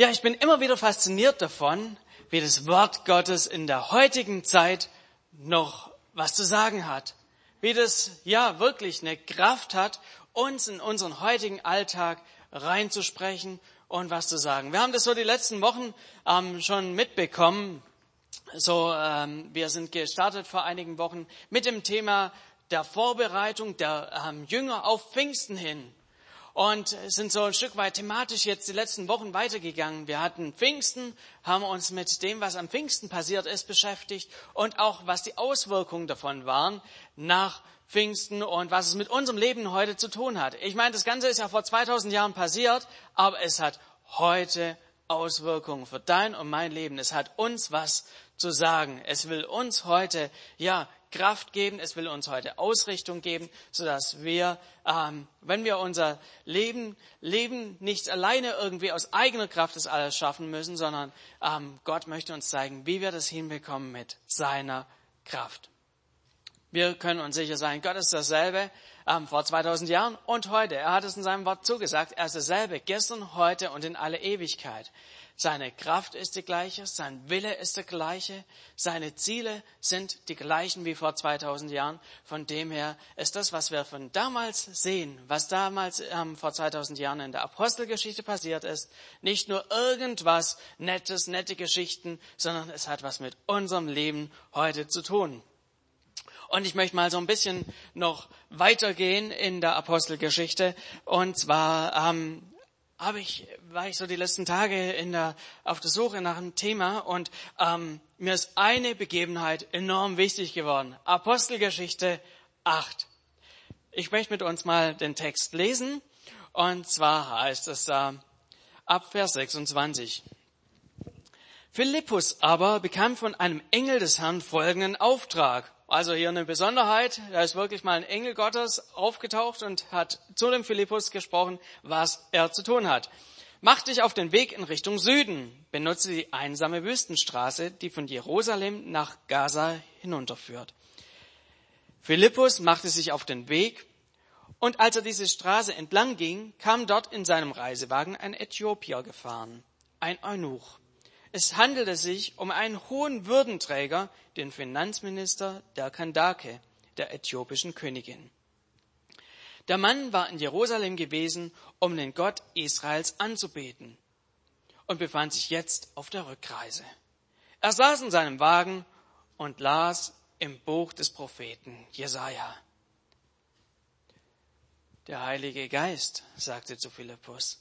Ja, ich bin immer wieder fasziniert davon, wie das Wort Gottes in der heutigen Zeit noch was zu sagen hat. Wie das ja wirklich eine Kraft hat, uns in unseren heutigen Alltag reinzusprechen und was zu sagen. Wir haben das so die letzten Wochen ähm, schon mitbekommen. So, ähm, wir sind gestartet vor einigen Wochen mit dem Thema der Vorbereitung der ähm, Jünger auf Pfingsten hin und sind so ein Stück weit thematisch jetzt die letzten Wochen weitergegangen. Wir hatten Pfingsten, haben uns mit dem, was am Pfingsten passiert ist, beschäftigt und auch was die Auswirkungen davon waren nach Pfingsten und was es mit unserem Leben heute zu tun hat. Ich meine, das Ganze ist ja vor 2000 Jahren passiert, aber es hat heute Auswirkungen für dein und mein Leben. Es hat uns was zu sagen. Es will uns heute, ja, Kraft geben, es will uns heute Ausrichtung geben, sodass wir, ähm, wenn wir unser Leben, Leben nicht alleine irgendwie aus eigener Kraft das alles schaffen müssen, sondern ähm, Gott möchte uns zeigen, wie wir das hinbekommen mit seiner Kraft. Wir können uns sicher sein, Gott ist dasselbe ähm, vor 2000 Jahren und heute. Er hat es in seinem Wort zugesagt. Er ist dasselbe gestern, heute und in alle Ewigkeit. Seine Kraft ist die gleiche, sein Wille ist der gleiche, seine Ziele sind die gleichen wie vor 2000 Jahren. Von dem her ist das, was wir von damals sehen, was damals ähm, vor 2000 Jahren in der Apostelgeschichte passiert ist, nicht nur irgendwas Nettes, nette Geschichten, sondern es hat was mit unserem Leben heute zu tun. Und ich möchte mal so ein bisschen noch weitergehen in der Apostelgeschichte. Und zwar ähm, habe ich, war ich so die letzten Tage in der, auf der Suche nach einem Thema und ähm, mir ist eine Begebenheit enorm wichtig geworden. Apostelgeschichte 8. Ich möchte mit uns mal den Text lesen und zwar heißt es da ab Vers 26. Philippus aber bekam von einem Engel des Herrn folgenden Auftrag. Also hier eine Besonderheit, da ist wirklich mal ein Engel Gottes aufgetaucht und hat zu dem Philippus gesprochen, was er zu tun hat. Mach dich auf den Weg in Richtung Süden, benutze die einsame Wüstenstraße, die von Jerusalem nach Gaza hinunterführt. Philippus machte sich auf den Weg und als er diese Straße entlang ging, kam dort in seinem Reisewagen ein Äthiopier gefahren, ein Eunuch. Es handelte sich um einen hohen Würdenträger, den Finanzminister der Kandake, der äthiopischen Königin. Der Mann war in Jerusalem gewesen, um den Gott Israels anzubeten und befand sich jetzt auf der Rückreise. Er saß in seinem Wagen und las im Buch des Propheten Jesaja. Der Heilige Geist sagte zu Philippus,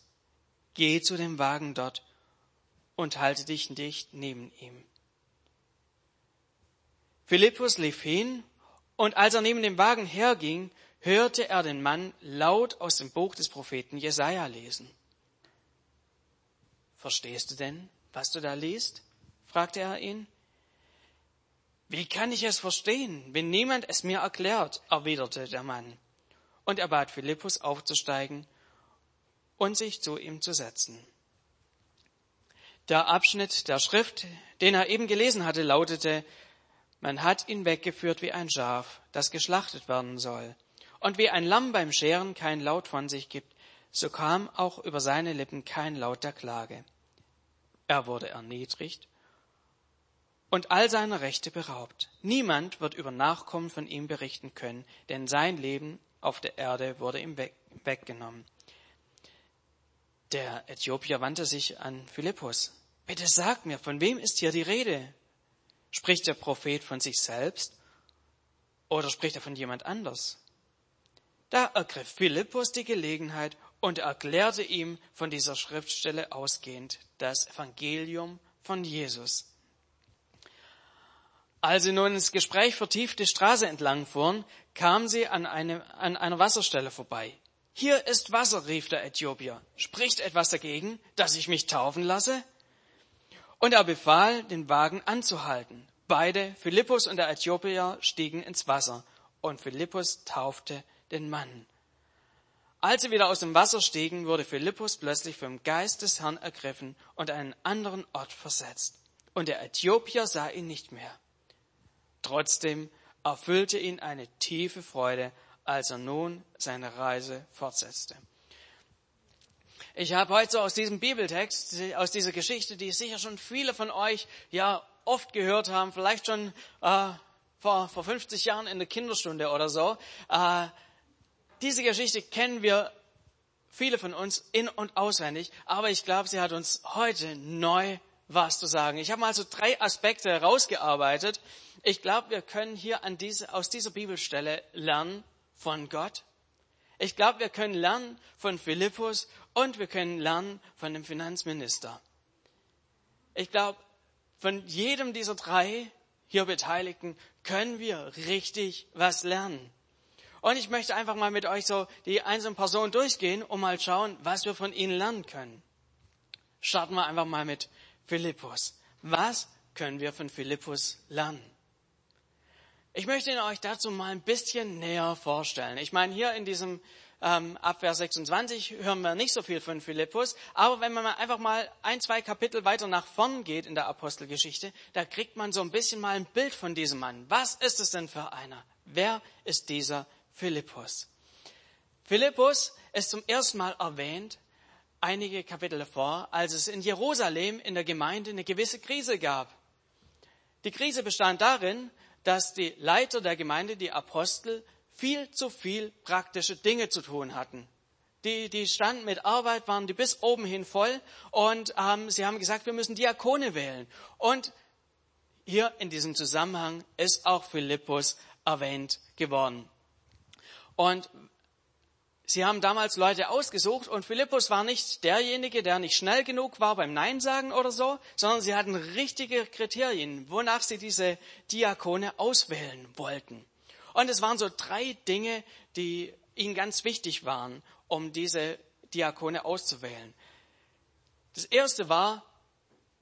geh zu dem Wagen dort und halte dich dicht neben ihm. Philippus lief hin, und als er neben dem Wagen herging, hörte er den Mann laut aus dem Buch des Propheten Jesaja lesen. Verstehst du denn, was du da liest? fragte er ihn. Wie kann ich es verstehen, wenn niemand es mir erklärt? erwiderte der Mann. Und er bat Philippus aufzusteigen und sich zu ihm zu setzen. Der Abschnitt der Schrift, den er eben gelesen hatte, lautete, man hat ihn weggeführt wie ein Schaf, das geschlachtet werden soll. Und wie ein Lamm beim Scheren kein Laut von sich gibt, so kam auch über seine Lippen kein Laut der Klage. Er wurde erniedrigt und all seiner Rechte beraubt. Niemand wird über Nachkommen von ihm berichten können, denn sein Leben auf der Erde wurde ihm weggenommen. Der Äthiopier wandte sich an Philippus. Bitte sag mir, von wem ist hier die Rede? Spricht der Prophet von sich selbst oder spricht er von jemand anders? Da ergriff Philippus die Gelegenheit und erklärte ihm von dieser Schriftstelle ausgehend das Evangelium von Jesus. Als sie nun ins Gespräch vertieft die Straße entlang fuhren, kamen sie an, eine, an einer Wasserstelle vorbei. Hier ist Wasser, rief der Äthiopier. Spricht etwas dagegen, dass ich mich taufen lasse? Und er befahl, den Wagen anzuhalten. Beide, Philippus und der Äthiopier, stiegen ins Wasser und Philippus taufte den Mann. Als sie wieder aus dem Wasser stiegen, wurde Philippus plötzlich vom Geist des Herrn ergriffen und an einen anderen Ort versetzt. Und der Äthiopier sah ihn nicht mehr. Trotzdem erfüllte ihn eine tiefe Freude, als er nun seine Reise fortsetzte. Ich habe heute so aus diesem Bibeltext, aus dieser Geschichte, die sicher schon viele von euch ja oft gehört haben, vielleicht schon äh, vor, vor 50 Jahren in der Kinderstunde oder so. Äh, diese Geschichte kennen wir viele von uns in und auswendig, aber ich glaube, sie hat uns heute neu was zu sagen. Ich habe mal so drei Aspekte herausgearbeitet. Ich glaube, wir können hier an diese, aus dieser Bibelstelle lernen von Gott. Ich glaube, wir können lernen von Philippus und wir können lernen von dem Finanzminister. Ich glaube, von jedem dieser drei hier Beteiligten können wir richtig was lernen. Und ich möchte einfach mal mit euch so die einzelnen Personen durchgehen und mal schauen, was wir von ihnen lernen können. Starten wir einfach mal mit Philippus. Was können wir von Philippus lernen? Ich möchte Ihnen euch dazu mal ein bisschen näher vorstellen. Ich meine, hier in diesem ähm, ab Vers 26 hören wir nicht so viel von Philippus, aber wenn man einfach mal ein, zwei Kapitel weiter nach vorn geht in der Apostelgeschichte, da kriegt man so ein bisschen mal ein Bild von diesem Mann. Was ist es denn für einer? Wer ist dieser Philippus? Philippus ist zum ersten Mal erwähnt einige Kapitel vor, als es in Jerusalem in der Gemeinde eine gewisse Krise gab. Die Krise bestand darin, dass die Leiter der Gemeinde, die Apostel, viel zu viel praktische Dinge zu tun hatten. Die, die standen mit Arbeit, waren die bis oben hin voll und ähm, sie haben gesagt, wir müssen Diakone wählen. Und hier in diesem Zusammenhang ist auch Philippus erwähnt geworden. Und Sie haben damals Leute ausgesucht und Philippus war nicht derjenige, der nicht schnell genug war beim Nein sagen oder so, sondern sie hatten richtige Kriterien, wonach sie diese Diakone auswählen wollten. Und es waren so drei Dinge, die ihnen ganz wichtig waren, um diese Diakone auszuwählen. Das erste war,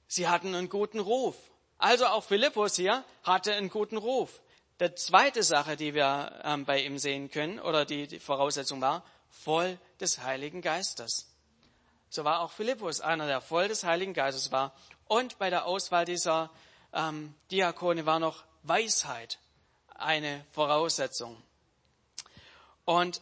sie hatten einen guten Ruf. Also auch Philippus hier hatte einen guten Ruf. Die zweite Sache, die wir ähm, bei ihm sehen können, oder die, die Voraussetzung war, voll des Heiligen Geistes. So war auch Philippus einer, der voll des Heiligen Geistes war. Und bei der Auswahl dieser ähm, Diakone war noch Weisheit eine Voraussetzung. Und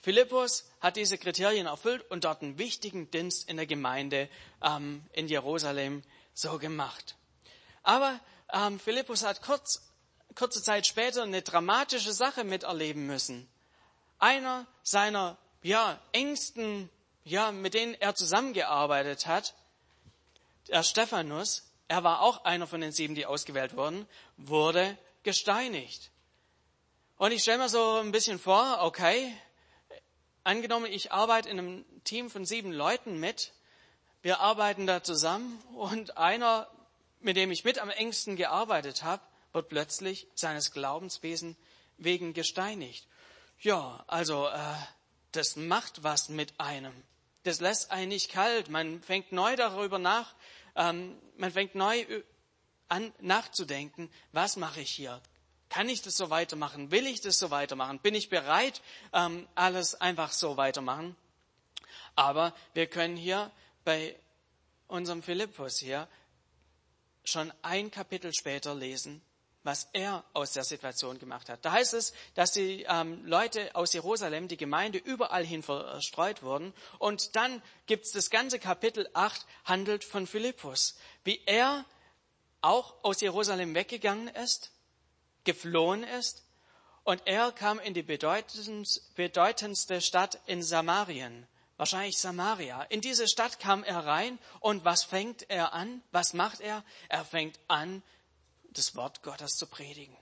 Philippus hat diese Kriterien erfüllt und dort einen wichtigen Dienst in der Gemeinde ähm, in Jerusalem so gemacht. Aber ähm, Philippus hat kurz, kurze Zeit später eine dramatische Sache miterleben müssen. Einer seiner ja, engsten, ja, mit denen er zusammengearbeitet hat, der Stephanus, er war auch einer von den sieben, die ausgewählt wurden, wurde gesteinigt. Und ich stelle mir so ein bisschen vor, okay, angenommen, ich arbeite in einem Team von sieben Leuten mit, wir arbeiten da zusammen und einer, mit dem ich mit am engsten gearbeitet habe, wird plötzlich seines Glaubenswesen wegen gesteinigt. Ja, also äh, das macht was mit einem. Das lässt einen nicht kalt. Man fängt neu darüber nach, ähm, man fängt neu an nachzudenken, was mache ich hier? Kann ich das so weitermachen? Will ich das so weitermachen? Bin ich bereit, ähm, alles einfach so weitermachen? Aber wir können hier bei unserem Philippus hier schon ein Kapitel später lesen, was er aus der Situation gemacht hat. Da heißt es, dass die ähm, Leute aus Jerusalem, die Gemeinde überall hin verstreut wurden. Und dann gibt es das ganze Kapitel 8, handelt von Philippus, wie er auch aus Jerusalem weggegangen ist, geflohen ist. Und er kam in die bedeutendste Stadt in Samarien, wahrscheinlich Samaria. In diese Stadt kam er rein und was fängt er an? Was macht er? Er fängt an, das Wort Gottes zu predigen.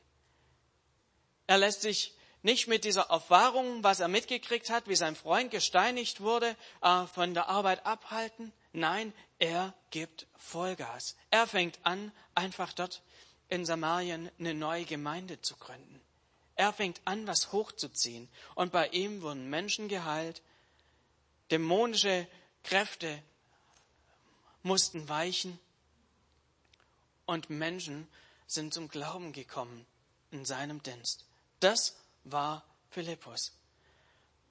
Er lässt sich nicht mit dieser Erfahrung, was er mitgekriegt hat, wie sein Freund gesteinigt wurde, äh, von der Arbeit abhalten. Nein, er gibt Vollgas. Er fängt an, einfach dort in Samarien eine neue Gemeinde zu gründen. Er fängt an, was hochzuziehen. Und bei ihm wurden Menschen geheilt. Dämonische Kräfte mussten weichen. Und Menschen sind zum Glauben gekommen in seinem Dienst. Das war Philippus.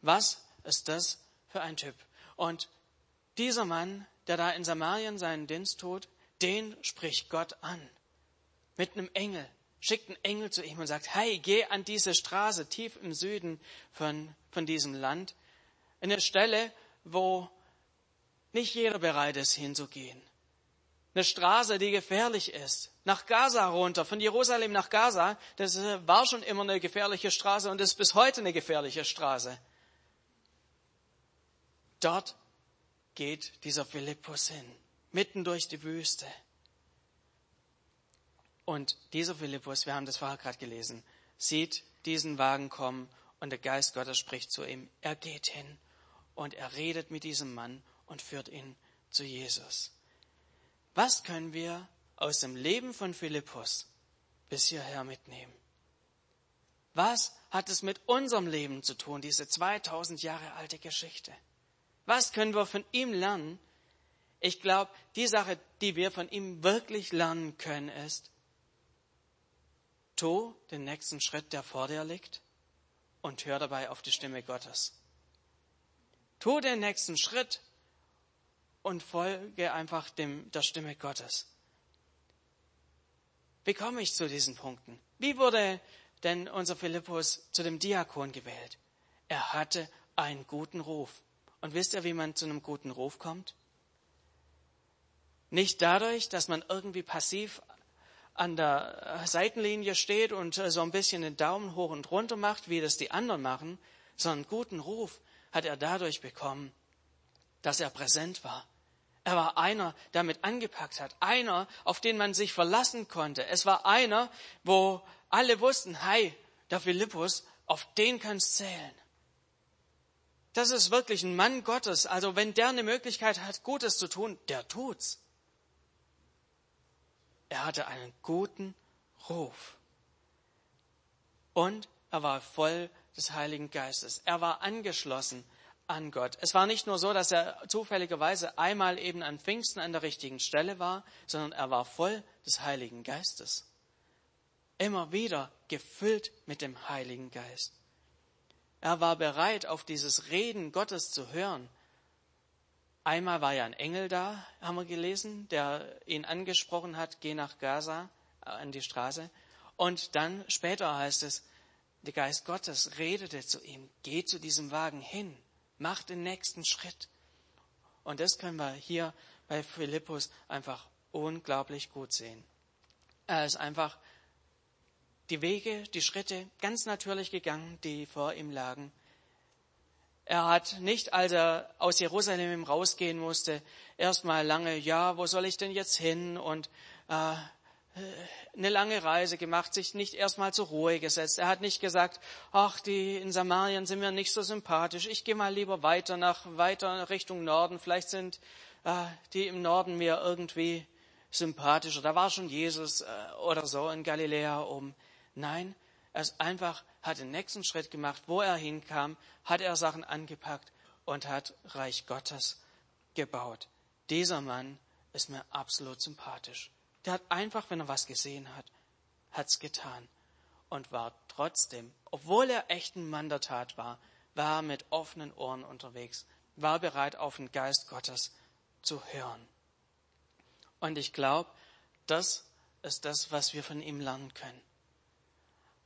Was ist das für ein Typ? Und dieser Mann, der da in Samarien seinen Dienst tut, den spricht Gott an. Mit einem Engel. Schickt einen Engel zu ihm und sagt, hey, geh an diese Straße tief im Süden von, von diesem Land. In der Stelle, wo nicht jeder bereit ist hinzugehen. Eine Straße, die gefährlich ist. Nach Gaza runter, von Jerusalem nach Gaza, das war schon immer eine gefährliche Straße und ist bis heute eine gefährliche Straße. Dort geht dieser Philippus hin, mitten durch die Wüste. Und dieser Philippus, wir haben das vorher gerade gelesen, sieht diesen Wagen kommen und der Geist Gottes spricht zu ihm. Er geht hin und er redet mit diesem Mann und führt ihn zu Jesus. Was können wir aus dem Leben von Philippus bis hierher mitnehmen? Was hat es mit unserem Leben zu tun, diese 2000 Jahre alte Geschichte? Was können wir von ihm lernen? Ich glaube, die Sache, die wir von ihm wirklich lernen können, ist, tu den nächsten Schritt, der vor dir liegt, und hör dabei auf die Stimme Gottes. Tu den nächsten Schritt und folge einfach dem, der Stimme Gottes. Wie komme ich zu diesen Punkten? Wie wurde denn unser Philippus zu dem Diakon gewählt? Er hatte einen guten Ruf. Und wisst ihr, wie man zu einem guten Ruf kommt? Nicht dadurch, dass man irgendwie passiv an der Seitenlinie steht und so ein bisschen den Daumen hoch und runter macht, wie das die anderen machen, sondern guten Ruf hat er dadurch bekommen, dass er präsent war. Er war einer, der mit angepackt hat. Einer, auf den man sich verlassen konnte. Es war einer, wo alle wussten, hey, der Philippus, auf den kannst zählen. Das ist wirklich ein Mann Gottes. Also wenn der eine Möglichkeit hat, Gutes zu tun, der tut's. Er hatte einen guten Ruf. Und er war voll des Heiligen Geistes. Er war angeschlossen an Gott. Es war nicht nur so, dass er zufälligerweise einmal eben an Pfingsten an der richtigen Stelle war, sondern er war voll des Heiligen Geistes. Immer wieder gefüllt mit dem Heiligen Geist. Er war bereit, auf dieses Reden Gottes zu hören. Einmal war ja ein Engel da, haben wir gelesen, der ihn angesprochen hat, geh nach Gaza, äh, an die Straße. Und dann später heißt es, der Geist Gottes redete zu ihm, geh zu diesem Wagen hin, mach den nächsten Schritt. Und das können wir hier bei Philippus einfach unglaublich gut sehen. Er ist einfach die Wege, die Schritte ganz natürlich gegangen, die vor ihm lagen. Er hat nicht, als er aus Jerusalem rausgehen musste, erstmal lange, ja, wo soll ich denn jetzt hin? Und äh, eine lange Reise gemacht, sich nicht erstmal zur Ruhe gesetzt. Er hat nicht gesagt, ach, die in Samarien sind mir nicht so sympathisch, ich gehe mal lieber weiter nach, weiter Richtung Norden, vielleicht sind äh, die im Norden mir irgendwie sympathischer. Da war schon Jesus äh, oder so in Galiläa oben. Nein, er ist einfach, hat den nächsten Schritt gemacht, wo er hinkam, hat er Sachen angepackt und hat Reich Gottes gebaut. Dieser Mann ist mir absolut sympathisch. Der hat einfach, wenn er was gesehen hat, hat's getan und war trotzdem, obwohl er echt ein Mann der Tat war, war mit offenen Ohren unterwegs, war bereit, auf den Geist Gottes zu hören. Und ich glaube, das ist das, was wir von ihm lernen können.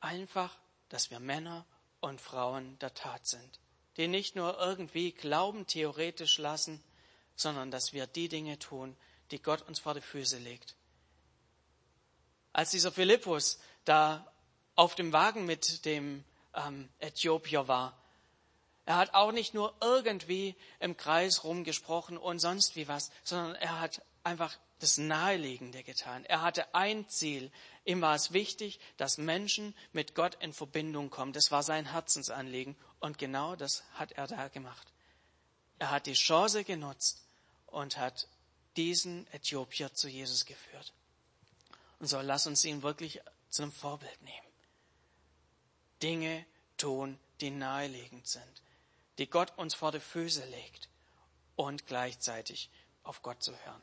Einfach, dass wir Männer und Frauen der Tat sind, die nicht nur irgendwie Glauben theoretisch lassen, sondern dass wir die Dinge tun, die Gott uns vor die Füße legt als dieser Philippus da auf dem Wagen mit dem ähm, Äthiopier war. Er hat auch nicht nur irgendwie im Kreis rumgesprochen und sonst wie was, sondern er hat einfach das Naheliegende getan. Er hatte ein Ziel. Ihm war es wichtig, dass Menschen mit Gott in Verbindung kommen. Das war sein Herzensanliegen. Und genau das hat er da gemacht. Er hat die Chance genutzt und hat diesen Äthiopier zu Jesus geführt. Und so lass uns ihn wirklich zu einem Vorbild nehmen. Dinge tun, die naheliegend sind, die Gott uns vor die Füße legt und gleichzeitig auf Gott zu hören.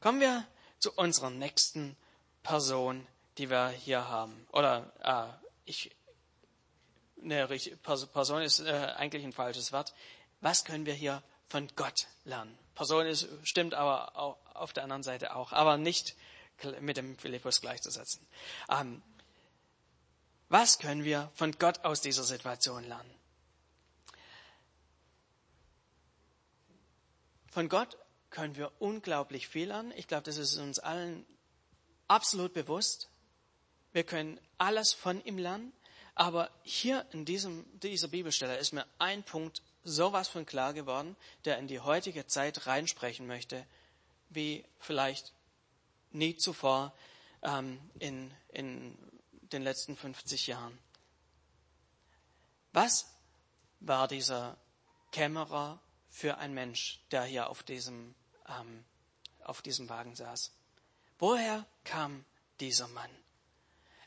Kommen wir zu unserer nächsten Person, die wir hier haben. Oder äh, ich, eine Person ist äh, eigentlich ein falsches Wort. Was können wir hier von Gott lernen? Person ist, stimmt aber auf der anderen Seite auch, aber nicht mit dem Philippus gleichzusetzen. Ähm, was können wir von Gott aus dieser Situation lernen? Von Gott können wir unglaublich viel lernen. Ich glaube, das ist uns allen absolut bewusst. Wir können alles von ihm lernen. Aber hier in diesem, dieser Bibelstelle ist mir ein Punkt sowas von klar geworden, der in die heutige Zeit reinsprechen möchte, wie vielleicht nie zuvor ähm, in, in den letzten 50 Jahren. Was war dieser Kämmerer für ein Mensch, der hier auf diesem, ähm, auf diesem Wagen saß? Woher kam dieser Mann?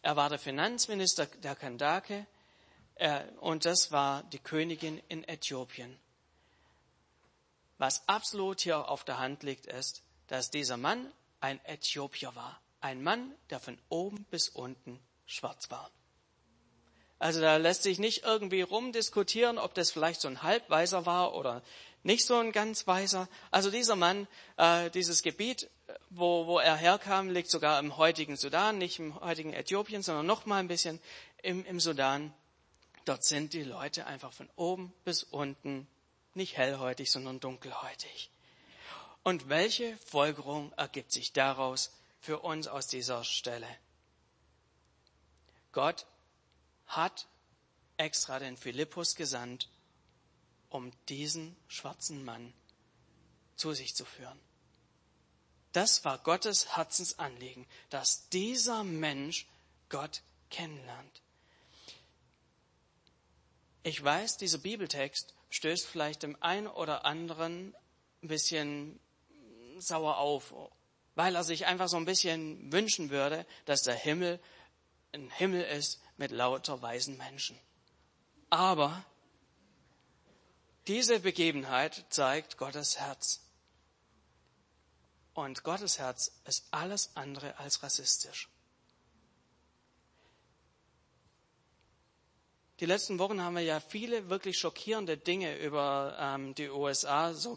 Er war der Finanzminister der Kandake äh, und das war die Königin in Äthiopien. Was absolut hier auf der Hand liegt, ist, dass dieser Mann ein Äthiopier war. Ein Mann, der von oben bis unten schwarz war. Also da lässt sich nicht irgendwie rumdiskutieren, ob das vielleicht so ein Halbweiser war oder nicht so ein ganz Weiser. Also dieser Mann, äh, dieses Gebiet, wo, wo er herkam, liegt sogar im heutigen Sudan, nicht im heutigen Äthiopien, sondern noch mal ein bisschen im, im Sudan. Dort sind die Leute einfach von oben bis unten nicht hellhäutig, sondern dunkelhäutig. Und welche Folgerung ergibt sich daraus für uns aus dieser Stelle? Gott hat extra den Philippus gesandt, um diesen schwarzen Mann zu sich zu führen. Das war Gottes Herzensanliegen, dass dieser Mensch Gott kennenlernt. Ich weiß, dieser Bibeltext stößt vielleicht dem einen oder anderen ein bisschen sauer auf, weil er sich einfach so ein bisschen wünschen würde, dass der Himmel ein Himmel ist mit lauter weisen Menschen. Aber diese Begebenheit zeigt Gottes Herz. Und Gottes Herz ist alles andere als rassistisch. Die letzten Wochen haben wir ja viele wirklich schockierende Dinge über ähm, die USA so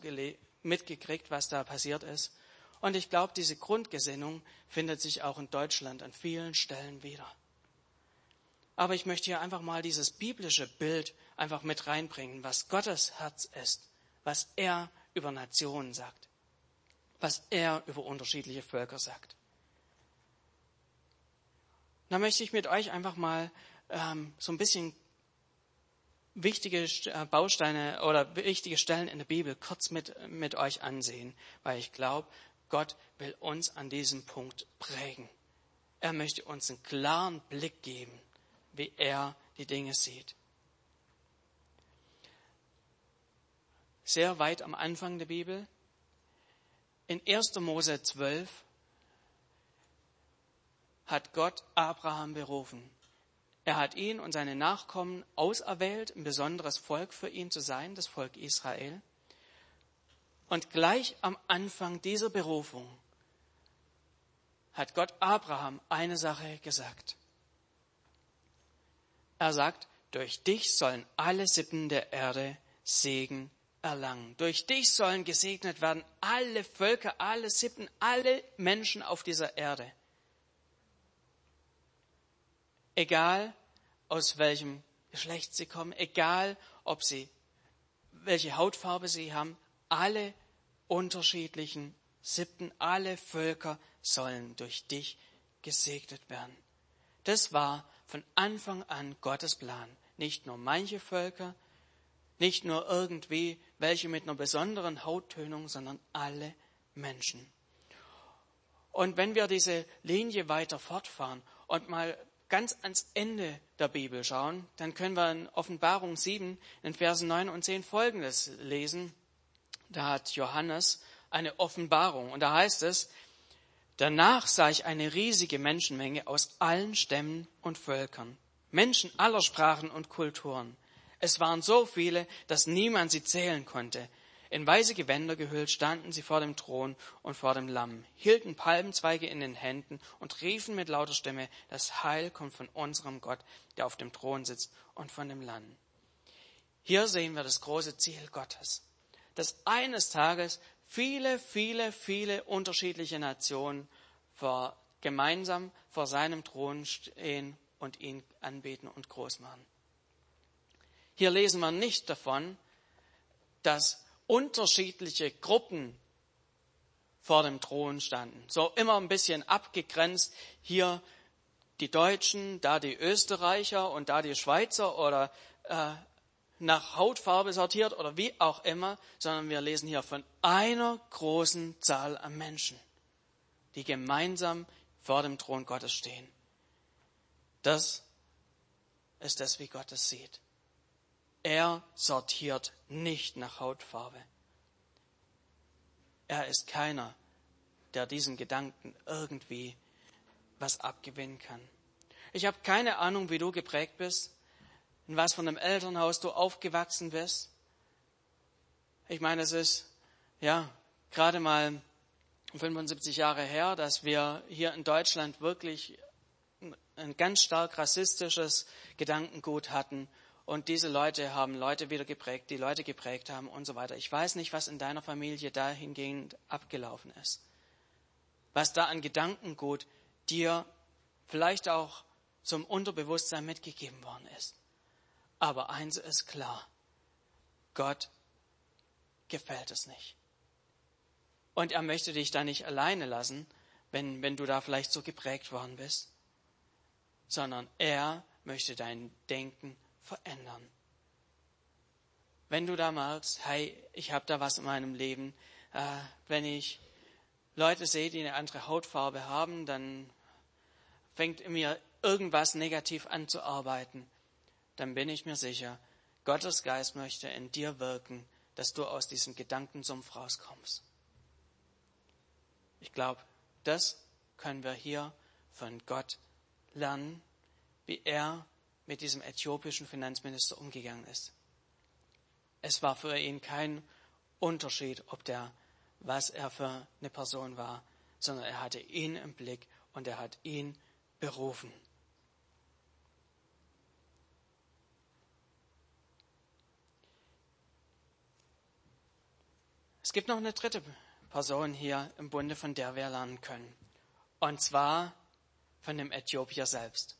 mitgekriegt, was da passiert ist. Und ich glaube, diese Grundgesinnung findet sich auch in Deutschland an vielen Stellen wieder. Aber ich möchte hier einfach mal dieses biblische Bild einfach mit reinbringen, was Gottes Herz ist, was er über Nationen sagt, was er über unterschiedliche Völker sagt. Da möchte ich mit euch einfach mal ähm, so ein bisschen wichtige äh, Bausteine oder wichtige Stellen in der Bibel kurz mit, mit euch ansehen, weil ich glaube, Gott will uns an diesem Punkt prägen. Er möchte uns einen klaren Blick geben, wie er die Dinge sieht. Sehr weit am Anfang der Bibel, in 1. Mose 12, hat Gott Abraham berufen. Er hat ihn und seine Nachkommen auserwählt, ein besonderes Volk für ihn zu sein, das Volk Israel. Und gleich am Anfang dieser Berufung hat Gott Abraham eine Sache gesagt. Er sagt, durch dich sollen alle Sippen der Erde Segen erlangen. Durch dich sollen gesegnet werden alle Völker, alle Sippen, alle Menschen auf dieser Erde. Egal aus welchem Geschlecht sie kommen, egal ob sie, welche Hautfarbe sie haben, alle unterschiedlichen Sippen, alle Völker sollen durch dich gesegnet werden. Das war von Anfang an Gottes Plan. Nicht nur manche Völker, nicht nur irgendwie welche mit einer besonderen Hauttönung, sondern alle Menschen. Und wenn wir diese Linie weiter fortfahren und mal ganz ans Ende der Bibel schauen, dann können wir in Offenbarung 7 in Versen 9 und 10 Folgendes lesen. Da hat Johannes eine Offenbarung und da heißt es, Danach sah ich eine riesige Menschenmenge aus allen Stämmen und Völkern, Menschen aller Sprachen und Kulturen. Es waren so viele, dass niemand sie zählen konnte. In weiße Gewänder gehüllt standen sie vor dem Thron und vor dem Lamm, hielten Palmenzweige in den Händen und riefen mit lauter Stimme, das Heil kommt von unserem Gott, der auf dem Thron sitzt und von dem Lamm. Hier sehen wir das große Ziel Gottes, dass eines Tages viele, viele, viele unterschiedliche Nationen vor, gemeinsam vor seinem Thron stehen und ihn anbeten und groß machen. Hier lesen wir nicht davon, dass unterschiedliche Gruppen vor dem Thron standen. So immer ein bisschen abgegrenzt. Hier die Deutschen, da die Österreicher und da die Schweizer oder äh, nach Hautfarbe sortiert oder wie auch immer, sondern wir lesen hier von einer großen Zahl an Menschen, die gemeinsam vor dem Thron Gottes stehen. Das ist das, wie Gott es sieht. Er sortiert nicht nach Hautfarbe. Er ist keiner, der diesen Gedanken irgendwie was abgewinnen kann. Ich habe keine Ahnung, wie du geprägt bist, in was von einem Elternhaus du aufgewachsen bist. Ich meine, es ist ja gerade mal 75 Jahre her, dass wir hier in Deutschland wirklich ein ganz stark rassistisches Gedankengut hatten und diese Leute haben Leute wieder geprägt, die Leute geprägt haben und so weiter. Ich weiß nicht, was in deiner Familie dahingehend abgelaufen ist. Was da an Gedankengut dir vielleicht auch zum Unterbewusstsein mitgegeben worden ist. Aber eins ist klar. Gott gefällt es nicht. Und er möchte dich da nicht alleine lassen, wenn, wenn du da vielleicht so geprägt worden bist, sondern er möchte dein Denken verändern. Wenn du da merkst, hey, ich habe da was in meinem Leben, äh, wenn ich Leute sehe, die eine andere Hautfarbe haben, dann fängt in mir irgendwas negativ an zu arbeiten, dann bin ich mir sicher, Gottes Geist möchte in dir wirken, dass du aus diesem Gedankensumpf rauskommst. Ich glaube, das können wir hier von Gott lernen, wie er mit diesem äthiopischen Finanzminister umgegangen ist. Es war für ihn kein Unterschied, ob der, was er für eine Person war, sondern er hatte ihn im Blick und er hat ihn berufen. Es gibt noch eine dritte Person hier im Bunde, von der wir lernen können. Und zwar von dem Äthiopier selbst.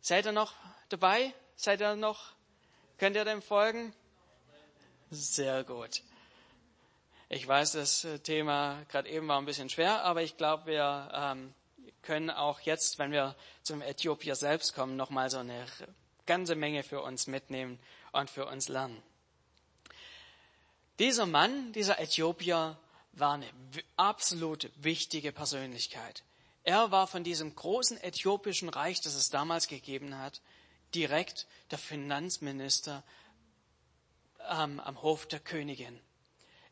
Seid ihr noch dabei? Seid ihr noch? Könnt ihr dem folgen? Sehr gut. Ich weiß, das Thema gerade eben war ein bisschen schwer, aber ich glaube, wir ähm, können auch jetzt, wenn wir zum Äthiopier selbst kommen, nochmal so eine ganze Menge für uns mitnehmen und für uns lernen. Dieser Mann, dieser Äthiopier, war eine absolut wichtige Persönlichkeit. Er war von diesem großen äthiopischen Reich, das es damals gegeben hat, direkt der Finanzminister ähm, am Hof der Königin.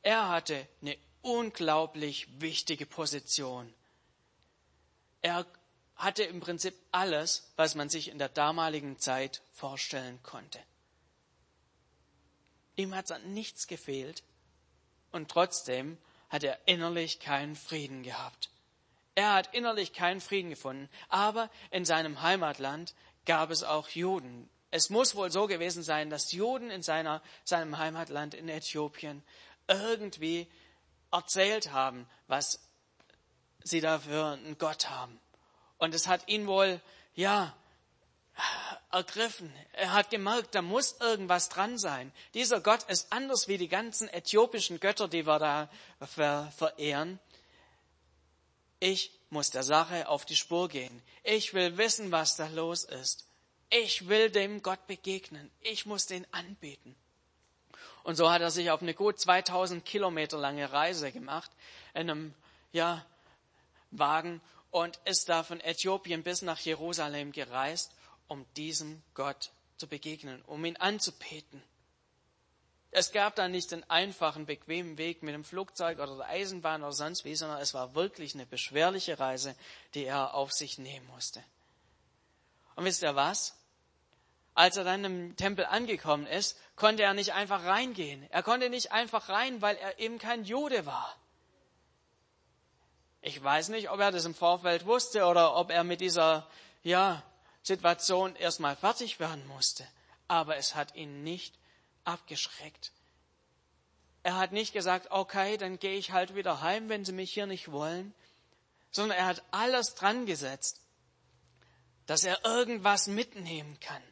Er hatte eine unglaublich wichtige Position. Er hatte im Prinzip alles, was man sich in der damaligen Zeit vorstellen konnte. Ihm hat an nichts gefehlt und trotzdem hat er innerlich keinen Frieden gehabt. Er hat innerlich keinen Frieden gefunden, aber in seinem Heimatland gab es auch Juden. Es muss wohl so gewesen sein, dass Juden in seiner, seinem Heimatland in Äthiopien irgendwie erzählt haben, was sie da für einen Gott haben. Und es hat ihn wohl, ja, ergriffen. Er hat gemerkt, da muss irgendwas dran sein. Dieser Gott ist anders wie die ganzen äthiopischen Götter, die wir da verehren. Ich muss der Sache auf die Spur gehen. Ich will wissen, was da los ist. Ich will dem Gott begegnen. Ich muss den anbeten. Und so hat er sich auf eine gut 2000 Kilometer lange Reise gemacht in einem, ja, Wagen und ist da von Äthiopien bis nach Jerusalem gereist um diesem Gott zu begegnen, um ihn anzubeten. Es gab da nicht den einfachen, bequemen Weg mit dem Flugzeug oder der Eisenbahn oder sonst wie, sondern es war wirklich eine beschwerliche Reise, die er auf sich nehmen musste. Und wisst ihr was? Als er dann im Tempel angekommen ist, konnte er nicht einfach reingehen. Er konnte nicht einfach rein, weil er eben kein Jude war. Ich weiß nicht, ob er das im Vorfeld wusste oder ob er mit dieser, ja, Situation erstmal fertig werden musste. Aber es hat ihn nicht abgeschreckt. Er hat nicht gesagt, okay, dann gehe ich halt wieder heim, wenn Sie mich hier nicht wollen, sondern er hat alles dran gesetzt, dass er irgendwas mitnehmen kann.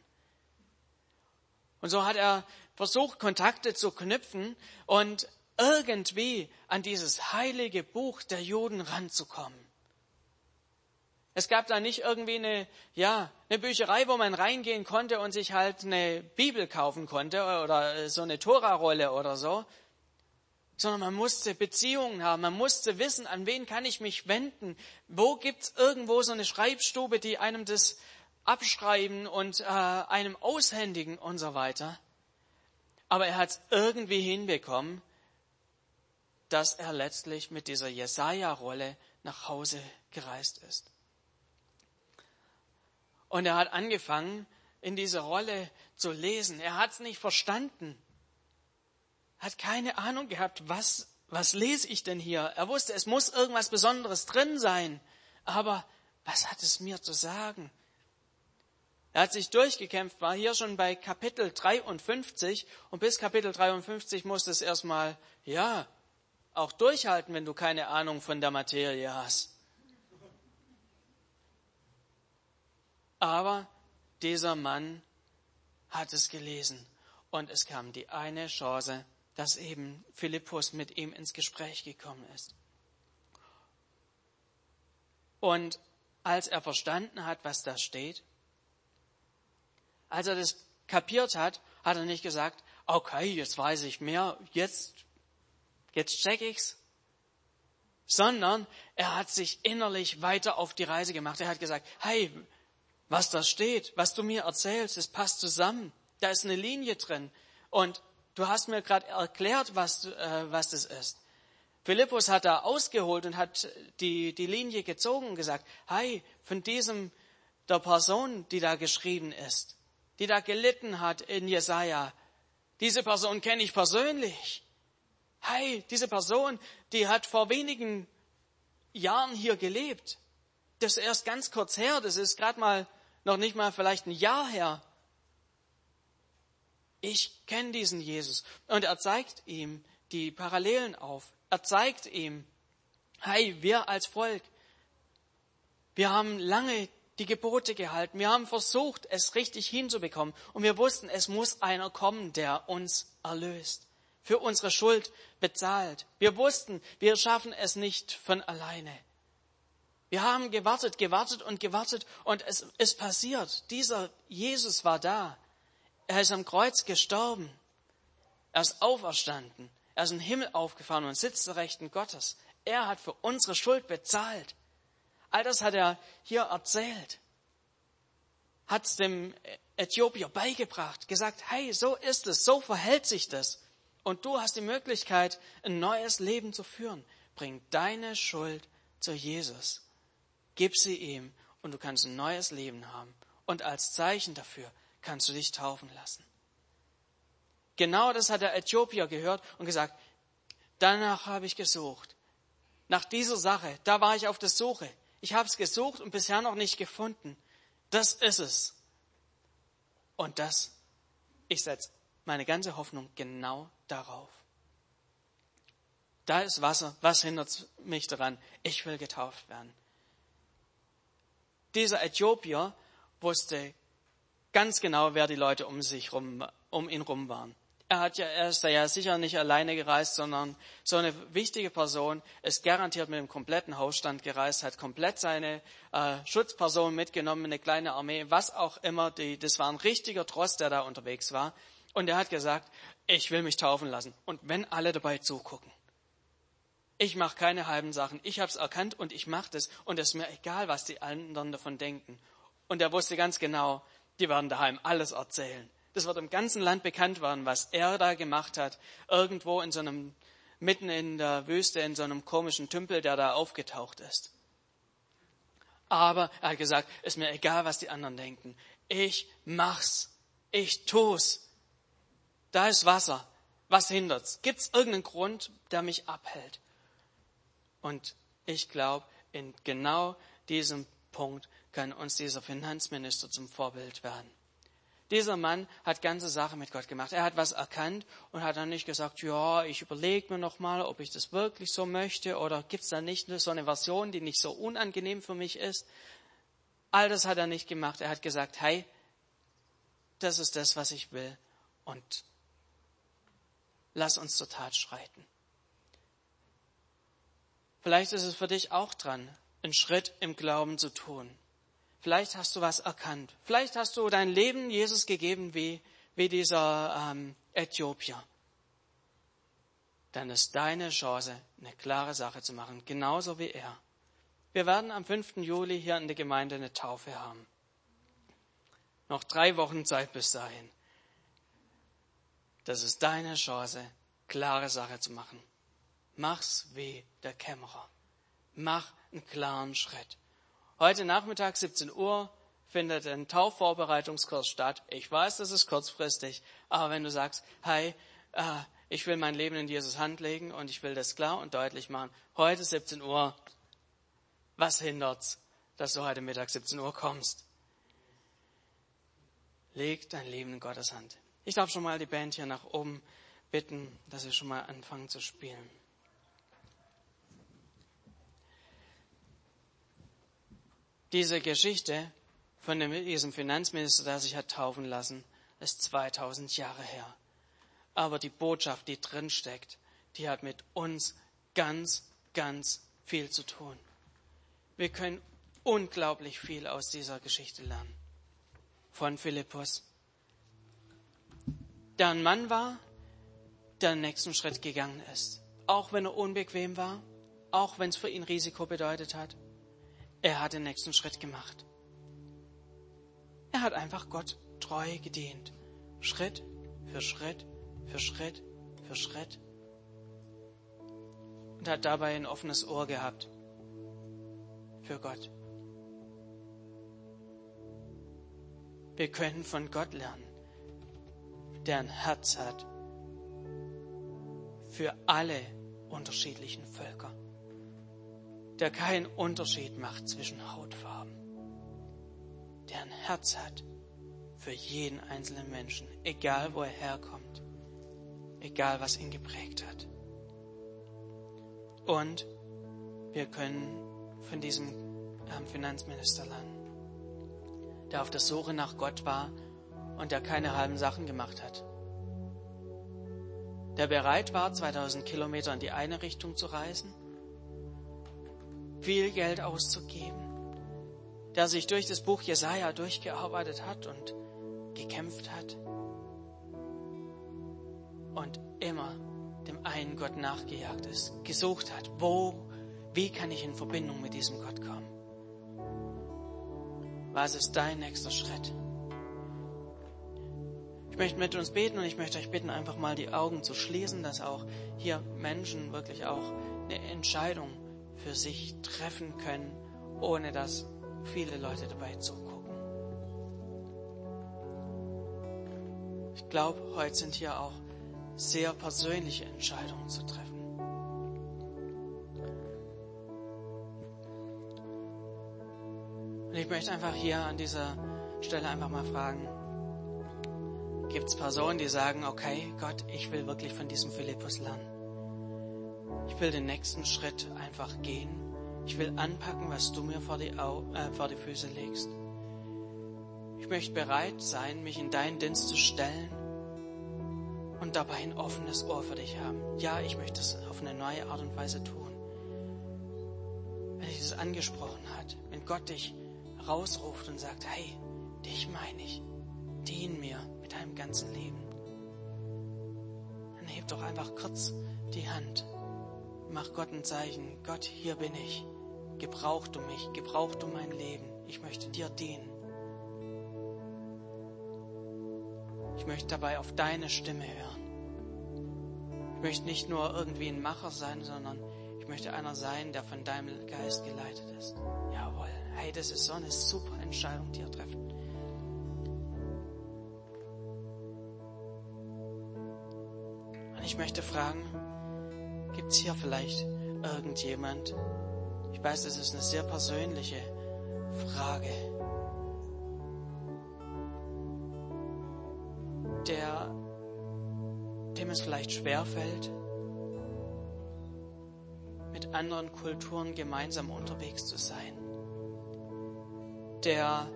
Und so hat er versucht, Kontakte zu knüpfen und irgendwie an dieses heilige Buch der Juden ranzukommen. Es gab da nicht irgendwie eine, ja, eine Bücherei, wo man reingehen konnte und sich halt eine Bibel kaufen konnte oder so eine Tora-Rolle oder so, sondern man musste Beziehungen haben, man musste wissen, an wen kann ich mich wenden, wo gibt's irgendwo so eine Schreibstube, die einem das abschreiben und äh, einem aushändigen und so weiter. Aber er hat irgendwie hinbekommen, dass er letztlich mit dieser Jesaja-Rolle nach Hause gereist ist. Und er hat angefangen, in dieser Rolle zu lesen. Er hat es nicht verstanden. Hat keine Ahnung gehabt, was, was lese ich denn hier? Er wusste, es muss irgendwas Besonderes drin sein. Aber was hat es mir zu sagen? Er hat sich durchgekämpft, war hier schon bei Kapitel 53 und bis Kapitel 53 musste es erstmal, ja, auch durchhalten, wenn du keine Ahnung von der Materie hast. Aber dieser Mann hat es gelesen und es kam die eine Chance, dass eben Philippus mit ihm ins Gespräch gekommen ist. Und als er verstanden hat, was da steht, als er das kapiert hat, hat er nicht gesagt, okay, jetzt weiß ich mehr, jetzt, jetzt check ich's, sondern er hat sich innerlich weiter auf die Reise gemacht. Er hat gesagt, hey, was da steht, was du mir erzählst, das passt zusammen. Da ist eine Linie drin. Und du hast mir gerade erklärt, was, äh, was das ist. Philippus hat da ausgeholt und hat die, die Linie gezogen und gesagt, hey, von diesem, der Person, die da geschrieben ist, die da gelitten hat in Jesaja, diese Person kenne ich persönlich. Hey, diese Person, die hat vor wenigen Jahren hier gelebt. Das ist erst ganz kurz her, das ist gerade mal noch nicht mal vielleicht ein Jahr her. Ich kenne diesen Jesus. Und er zeigt ihm die Parallelen auf. Er zeigt ihm, hey, wir als Volk, wir haben lange die Gebote gehalten. Wir haben versucht, es richtig hinzubekommen. Und wir wussten, es muss einer kommen, der uns erlöst, für unsere Schuld bezahlt. Wir wussten, wir schaffen es nicht von alleine. Wir haben gewartet, gewartet und gewartet und es ist passiert. Dieser Jesus war da. Er ist am Kreuz gestorben. Er ist auferstanden. Er ist in den Himmel aufgefahren und sitzt zur Rechten Gottes. Er hat für unsere Schuld bezahlt. All das hat er hier erzählt. Hat es dem Äthiopier beigebracht, gesagt, hey, so ist es, so verhält sich das. Und du hast die Möglichkeit, ein neues Leben zu führen. Bring deine Schuld zu Jesus. Gib sie ihm und du kannst ein neues Leben haben. Und als Zeichen dafür kannst du dich taufen lassen. Genau das hat der Äthiopier gehört und gesagt, danach habe ich gesucht. Nach dieser Sache, da war ich auf der Suche. Ich habe es gesucht und bisher noch nicht gefunden. Das ist es. Und das, ich setze meine ganze Hoffnung genau darauf. Da ist Wasser. Was hindert mich daran? Ich will getauft werden. Dieser Äthiopier wusste ganz genau, wer die Leute um sich rum, um ihn rum waren. Er hat ja, er ist ja sicher nicht alleine gereist, sondern so eine wichtige Person ist garantiert mit dem kompletten Hausstand gereist, hat komplett seine äh, Schutzperson mitgenommen, eine kleine Armee, was auch immer. Die, das war ein richtiger Trost, der da unterwegs war. Und er hat gesagt, ich will mich taufen lassen. Und wenn alle dabei zugucken. Ich mache keine halben Sachen. Ich habe es erkannt und ich mache das. Und es ist mir egal, was die anderen davon denken. Und er wusste ganz genau, die werden daheim alles erzählen. Das wird im ganzen Land bekannt werden, was er da gemacht hat. Irgendwo in so einem, mitten in der Wüste, in so einem komischen Tümpel, der da aufgetaucht ist. Aber er hat gesagt, ist mir egal, was die anderen denken. Ich mach's. Ich tu's. Da ist Wasser. Was hindert's? Gibt's irgendeinen Grund, der mich abhält? Und ich glaube, in genau diesem Punkt kann uns dieser Finanzminister zum Vorbild werden. Dieser Mann hat ganze Sache mit Gott gemacht. Er hat was erkannt und hat dann nicht gesagt, ja, ich überlege mir noch mal, ob ich das wirklich so möchte oder gibt es da nicht so eine Version, die nicht so unangenehm für mich ist. All das hat er nicht gemacht. Er hat gesagt, hey, das ist das, was ich will und lass uns zur Tat schreiten. Vielleicht ist es für dich auch dran, einen Schritt im Glauben zu tun. Vielleicht hast du was erkannt. Vielleicht hast du dein Leben Jesus gegeben wie, wie dieser ähm, Äthiopier. Dann ist deine Chance, eine klare Sache zu machen, genauso wie er. Wir werden am 5. Juli hier in der Gemeinde eine Taufe haben. Noch drei Wochen Zeit bis dahin. Das ist deine Chance, klare Sache zu machen. Mach's wie der Kämmerer. Mach einen klaren Schritt. Heute Nachmittag 17 Uhr findet ein Taufvorbereitungskurs statt. Ich weiß, das ist kurzfristig, aber wenn du sagst, hey, äh, ich will mein Leben in Jesus Hand legen und ich will das klar und deutlich machen, heute 17 Uhr, was hindert's, dass du heute Mittag 17 Uhr kommst? Leg dein Leben in Gottes Hand. Ich darf schon mal die Band hier nach oben bitten, dass sie schon mal anfangen zu spielen. Diese Geschichte von diesem Finanzminister, der sich hat taufen lassen, ist 2000 Jahre her. Aber die Botschaft, die drin steckt, die hat mit uns ganz, ganz viel zu tun. Wir können unglaublich viel aus dieser Geschichte lernen. Von Philippus. Der ein Mann war, der den nächsten Schritt gegangen ist. Auch wenn er unbequem war, auch wenn es für ihn Risiko bedeutet hat. Er hat den nächsten Schritt gemacht. Er hat einfach Gott treu gedient. Schritt für Schritt für Schritt für Schritt. Und hat dabei ein offenes Ohr gehabt für Gott. Wir können von Gott lernen, der ein Herz hat für alle unterschiedlichen Völker der keinen Unterschied macht zwischen Hautfarben, der ein Herz hat für jeden einzelnen Menschen, egal wo er herkommt, egal was ihn geprägt hat. Und wir können von diesem ähm, Finanzminister lernen, der auf der Suche nach Gott war und der keine halben Sachen gemacht hat. Der bereit war, 2000 Kilometer in die eine Richtung zu reisen viel Geld auszugeben, der sich durch das Buch Jesaja durchgearbeitet hat und gekämpft hat und immer dem einen Gott nachgejagt ist, gesucht hat, wo, wie kann ich in Verbindung mit diesem Gott kommen? Was ist dein nächster Schritt? Ich möchte mit uns beten und ich möchte euch bitten, einfach mal die Augen zu schließen, dass auch hier Menschen wirklich auch eine Entscheidung für sich treffen können, ohne dass viele Leute dabei zugucken. Ich glaube, heute sind hier auch sehr persönliche Entscheidungen zu treffen. Und ich möchte einfach hier an dieser Stelle einfach mal fragen, gibt es Personen, die sagen, okay, Gott, ich will wirklich von diesem Philippus lernen. Ich will den nächsten Schritt einfach gehen. Ich will anpacken, was du mir vor die, Au äh, vor die Füße legst. Ich möchte bereit sein, mich in deinen Dienst zu stellen und dabei ein offenes Ohr für dich haben. Ja, ich möchte es auf eine neue Art und Weise tun. Wenn dich das angesprochen hat, wenn Gott dich rausruft und sagt, hey, dich meine ich, dien mir mit deinem ganzen Leben, dann heb doch einfach kurz die Hand Mach Gott ein Zeichen. Gott, hier bin ich. Gebrauch du mich, gebrauch du mein Leben. Ich möchte dir dienen. Ich möchte dabei auf deine Stimme hören. Ich möchte nicht nur irgendwie ein Macher sein, sondern ich möchte einer sein, der von deinem Geist geleitet ist. Jawohl. Hey, das ist so eine super Entscheidung, die ihr trefft. Und ich möchte fragen, Gibt es hier vielleicht irgendjemand? Ich weiß, das ist eine sehr persönliche Frage. Der, dem es vielleicht schwerfällt, mit anderen Kulturen gemeinsam unterwegs zu sein. Der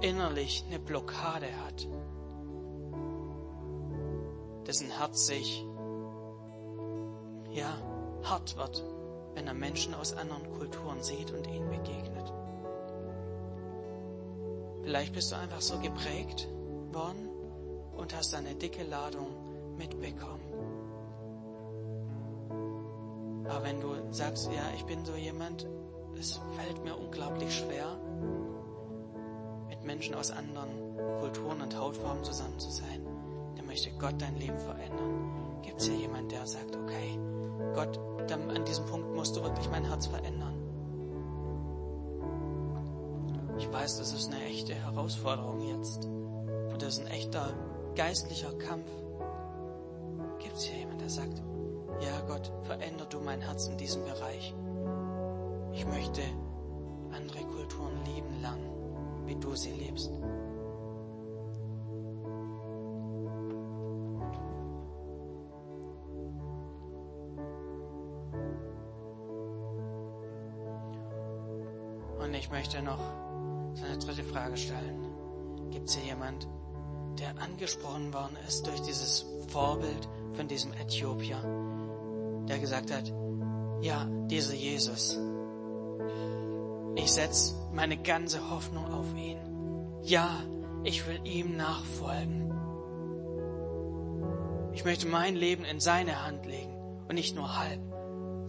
innerlich eine Blockade hat, dessen Herz sich ja, hart wird, wenn er Menschen aus anderen Kulturen sieht und ihnen begegnet. Vielleicht bist du einfach so geprägt worden und hast eine dicke Ladung mitbekommen. Aber wenn du sagst, ja, ich bin so jemand, es fällt mir unglaublich schwer, mit Menschen aus anderen Kulturen und Hautfarben zusammen zu sein, dann möchte Gott dein Leben verändern. Gibt es hier jemand, der sagt, okay, Gott, an diesem Punkt musst du wirklich mein Herz verändern. Ich weiß, das ist eine echte Herausforderung jetzt. Und das ist ein echter geistlicher Kampf. Gibt es hier jemand, der sagt, ja Gott, veränder du mein Herz in diesem Bereich. Ich möchte andere Kulturen lieben lernen, wie du sie liebst. Möchte noch so eine dritte Frage stellen. Gibt es hier jemand, der angesprochen worden ist durch dieses Vorbild von diesem Äthiopier, der gesagt hat, ja, dieser Jesus, ich setze meine ganze Hoffnung auf ihn. Ja, ich will ihm nachfolgen. Ich möchte mein Leben in seine Hand legen und nicht nur halb,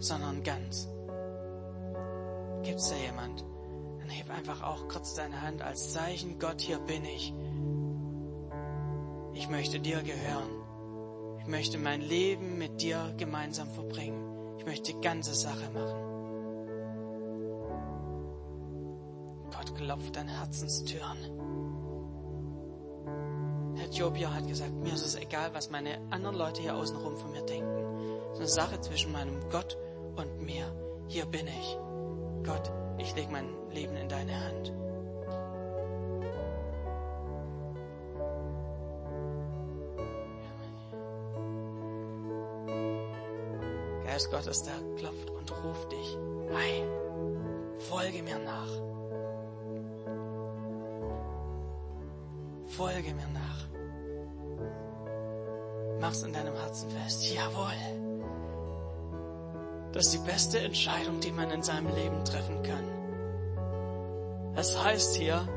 sondern ganz. Gibt's da jemand? Dann heb einfach auch kurz deine Hand als Zeichen, Gott, hier bin ich. Ich möchte dir gehören. Ich möchte mein Leben mit dir gemeinsam verbringen. Ich möchte die ganze Sache machen. Gott klopft an Herzenstüren. Der Äthiopier hat gesagt, mir ist es egal, was meine anderen Leute hier außenrum von mir denken. Es ist eine Sache zwischen meinem Gott und mir. Hier bin ich. Gott, ich lege mein Leben in deine Hand. Geist Gottes, der klopft und ruft dich. Hey, folge mir nach. Folge mir nach. Mach's in deinem Herzen fest. Jawohl. Das ist die beste Entscheidung, die man in seinem Leben treffen kann. Es heißt hier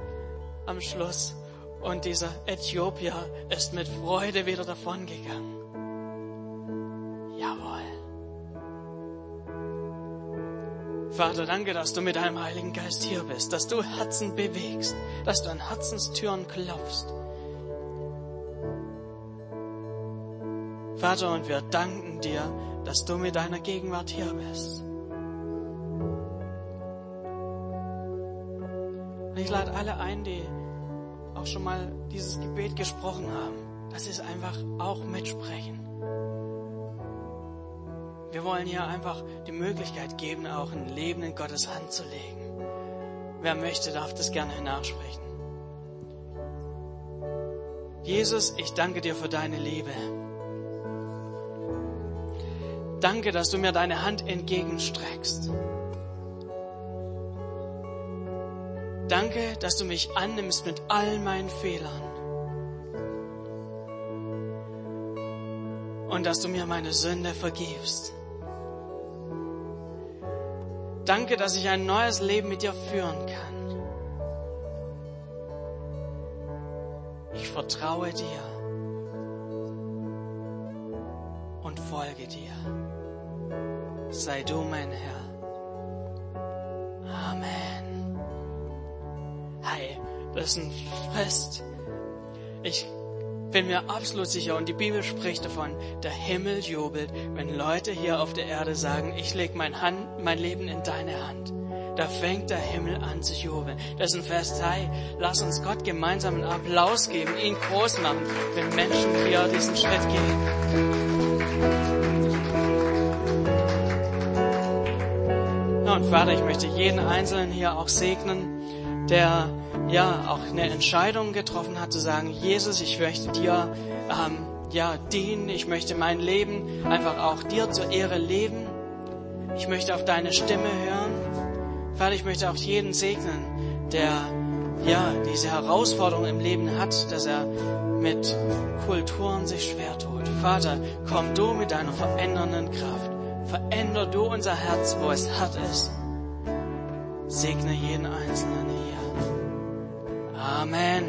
am Schluss, und dieser Äthiopier ist mit Freude wieder davongegangen. Jawohl. Vater, danke, dass du mit deinem Heiligen Geist hier bist, dass du Herzen bewegst, dass du an Herzenstüren klopfst. Vater, und wir danken dir, dass du mit deiner Gegenwart hier bist. Und ich lade alle ein, die auch schon mal dieses Gebet gesprochen haben, dass sie es einfach auch mitsprechen. Wir wollen hier einfach die Möglichkeit geben, auch ein Leben in Gottes Hand zu legen. Wer möchte, darf das gerne nachsprechen. Jesus, ich danke dir für deine Liebe. Danke, dass du mir deine Hand entgegenstreckst. Danke, dass du mich annimmst mit all meinen Fehlern. Und dass du mir meine Sünde vergibst. Danke, dass ich ein neues Leben mit dir führen kann. Ich vertraue dir und folge dir. Sei du mein Herr. Amen. Hey, das ist ein Fest. Ich bin mir absolut sicher und die Bibel spricht davon, der Himmel jubelt, wenn Leute hier auf der Erde sagen, ich lege mein, mein Leben in deine Hand. Da fängt der Himmel an zu jubeln. Das ist ein Fest. Hey, lass uns Gott gemeinsam einen Applaus geben, ihn groß machen, wenn Menschen hier diesen Schritt gehen. Und Vater, ich möchte jeden Einzelnen hier auch segnen, der ja auch eine Entscheidung getroffen hat, zu sagen, Jesus, ich möchte dir ähm, ja dienen, ich möchte mein Leben einfach auch dir zur Ehre leben. Ich möchte auf deine Stimme hören. Vater, ich möchte auch jeden segnen, der ja diese Herausforderung im Leben hat, dass er mit Kulturen sich schwer tut. Vater, komm du mit deiner verändernden Kraft. Veränder du unser Herz, wo es hart ist. Segne jeden Einzelnen hier. Amen.